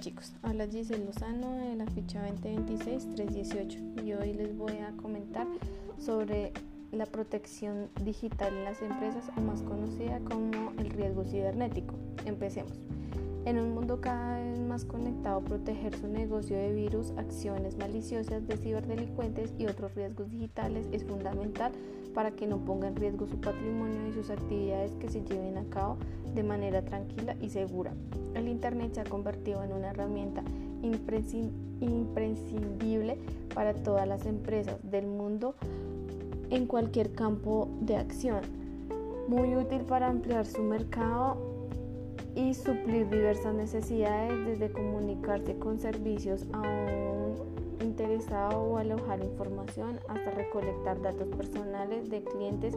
Chicos, habla Giselle Lozano de la ficha 2026-318 y hoy les voy a comentar sobre la protección digital en las empresas o más conocida como el riesgo cibernético. Empecemos. En un mundo cada vez más conectado, proteger su negocio de virus, acciones maliciosas de ciberdelincuentes y otros riesgos digitales es fundamental para que no ponga en riesgo su patrimonio y sus actividades que se lleven a cabo de manera tranquila y segura. El Internet se ha convertido en una herramienta imprescindible para todas las empresas del mundo en cualquier campo de acción, muy útil para ampliar su mercado y suplir diversas necesidades desde comunicarse con servicios a un interesado o alojar información hasta recolectar datos personales de clientes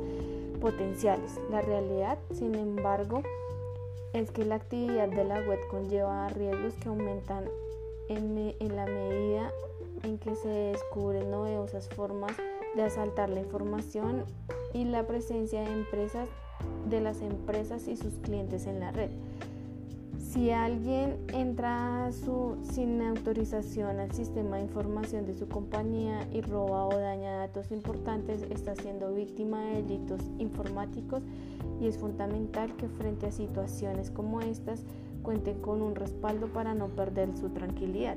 potenciales. La realidad, sin embargo, es que la actividad de la web conlleva riesgos que aumentan en, en la medida en que se descubren novedosas formas de asaltar la información y la presencia de empresas de las empresas y sus clientes en la red. Si alguien entra su, sin autorización al sistema de información de su compañía y roba o daña datos importantes, está siendo víctima de delitos informáticos y es fundamental que frente a situaciones como estas cuenten con un respaldo para no perder su tranquilidad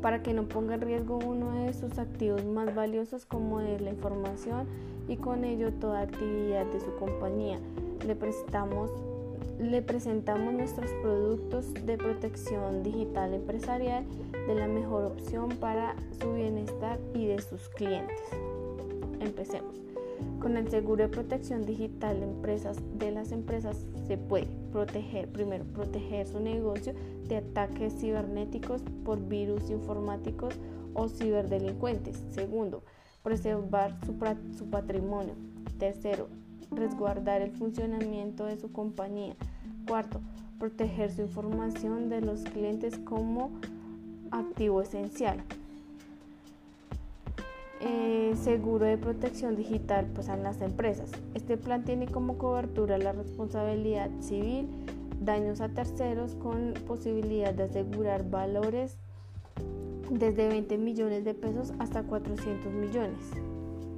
para que no ponga en riesgo uno de sus activos más valiosos como es la información y con ello toda actividad de su compañía. Le, prestamos, le presentamos nuestros productos de protección digital empresarial de la mejor opción para su bienestar y de sus clientes. Empecemos. Con el seguro de protección digital de, empresas, de las empresas se puede proteger, primero, proteger su negocio de ataques cibernéticos por virus informáticos o ciberdelincuentes. Segundo, preservar su, su patrimonio. Tercero, resguardar el funcionamiento de su compañía. Cuarto, proteger su información de los clientes como activo esencial. Eh, seguro de protección digital pues, en las empresas. Este plan tiene como cobertura la responsabilidad civil, daños a terceros con posibilidad de asegurar valores desde 20 millones de pesos hasta 400 millones.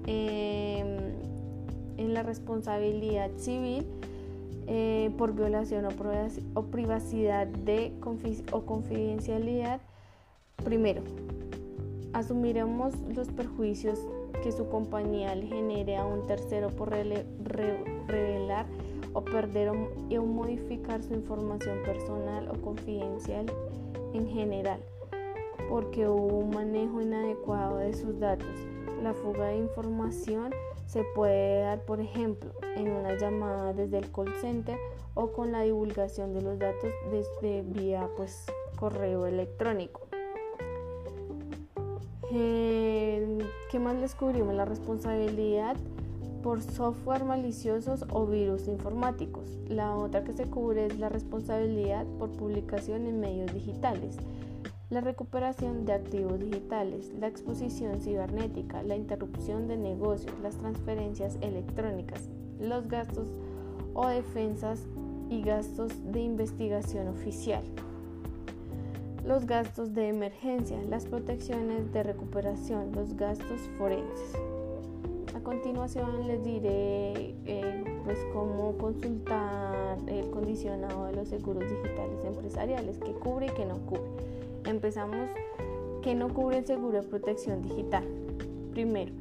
Em, en la responsabilidad civil eh, por violación o, privacidad de o confidencialidad, primero, asumiremos los perjuicios que su compañía le genere a un tercero por revelar o perder o, modificar su información personal o confidencial en general, porque hubo un manejo inadecuado de sus datos. La fuga de información se puede dar, por ejemplo, en una llamada desde el call center o con la divulgación de los datos desde vía pues, correo electrónico. Eh, ¿Qué más descubrimos? La responsabilidad por software maliciosos o virus informáticos. La otra que se cubre es la responsabilidad por publicación en medios digitales, la recuperación de activos digitales, la exposición cibernética, la interrupción de negocios, las transferencias electrónicas, los gastos o defensas y gastos de investigación oficial los gastos de emergencia, las protecciones de recuperación, los gastos forenses. A continuación les diré eh, pues cómo consultar el condicionado de los seguros digitales empresariales, que cubre y que no cubre. Empezamos que no cubre el seguro de protección digital. Primero,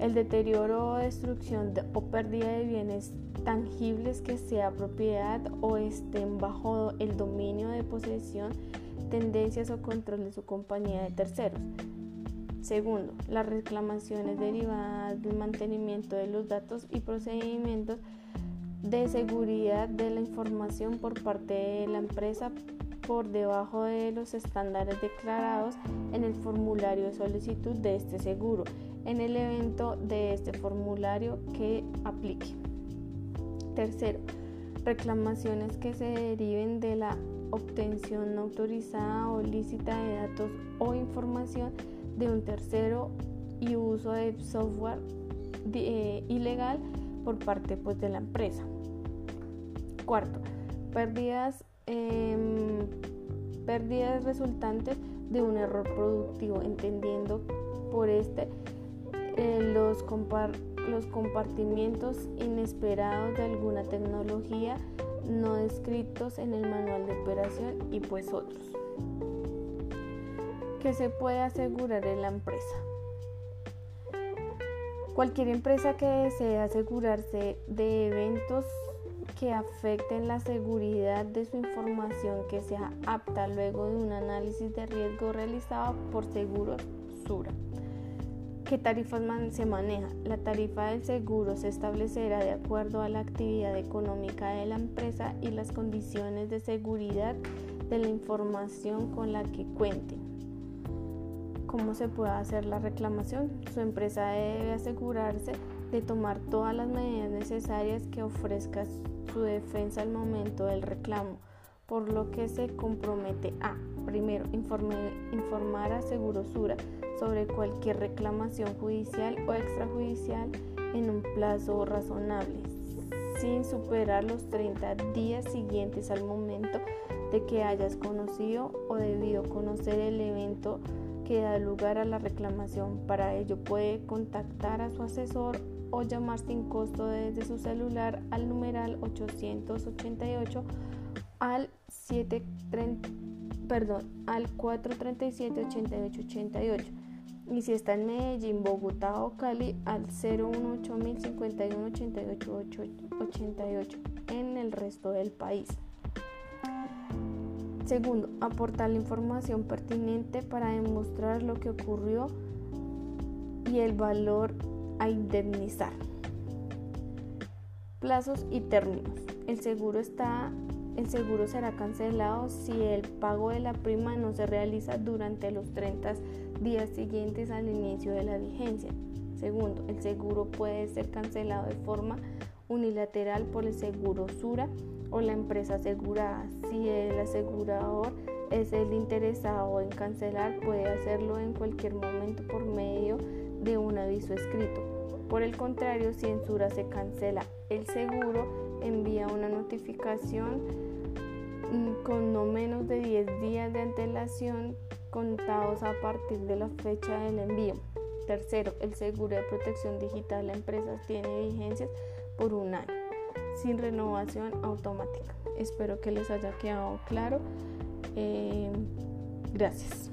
el deterioro o destrucción o pérdida de bienes tangibles que sea propiedad o estén bajo el dominio de posesión tendencias o control de su compañía de terceros. Segundo, las reclamaciones derivadas del mantenimiento de los datos y procedimientos de seguridad de la información por parte de la empresa por debajo de los estándares declarados en el formulario de solicitud de este seguro, en el evento de este formulario que aplique. Tercero, reclamaciones que se deriven de la obtención no autorizada o lícita de datos o información de un tercero y uso de software eh, ilegal por parte pues, de la empresa. Cuarto, pérdidas em, pérdidas resultantes de un error productivo, entendiendo por este eh, los, los compartimientos inesperados de alguna tecnología no descritos en el manual de operación y pues otros. ¿Qué se puede asegurar en la empresa? Cualquier empresa que desee asegurarse de eventos que afecten la seguridad de su información que sea apta luego de un análisis de riesgo realizado por Seguros Sura. ¿Qué tarifas se maneja? La tarifa del seguro se establecerá de acuerdo a la actividad económica de la empresa y las condiciones de seguridad de la información con la que cuente cómo se puede hacer la reclamación. Su empresa debe asegurarse de tomar todas las medidas necesarias que ofrezca su defensa al momento del reclamo, por lo que se compromete a, primero, informar a Segurosura sobre cualquier reclamación judicial o extrajudicial en un plazo razonable, sin superar los 30 días siguientes al momento de que hayas conocido o debido conocer el evento que da lugar a la reclamación. Para ello puede contactar a su asesor o llamar sin costo desde su celular al numeral 888 al 730, perdón, al 437 8888 y si está en Medellín, Bogotá o Cali al 018 1051 88 en el resto del país. Segundo, aportar la información pertinente para demostrar lo que ocurrió y el valor a indemnizar. Plazos y términos. El seguro, está, el seguro será cancelado si el pago de la prima no se realiza durante los 30 días siguientes al inicio de la vigencia. Segundo, el seguro puede ser cancelado de forma unilateral por el seguro Sura o la empresa asegurada. Si el asegurador es el interesado en cancelar, puede hacerlo en cualquier momento por medio de un aviso escrito. Por el contrario, si en Sura se cancela el seguro, envía una notificación mm, con no menos de 10 días de antelación contados a partir de la fecha del envío. Tercero, el seguro de protección digital de la empresa tiene vigencias por un año, sin renovación automática. Espero que les haya quedado claro. Eh, gracias.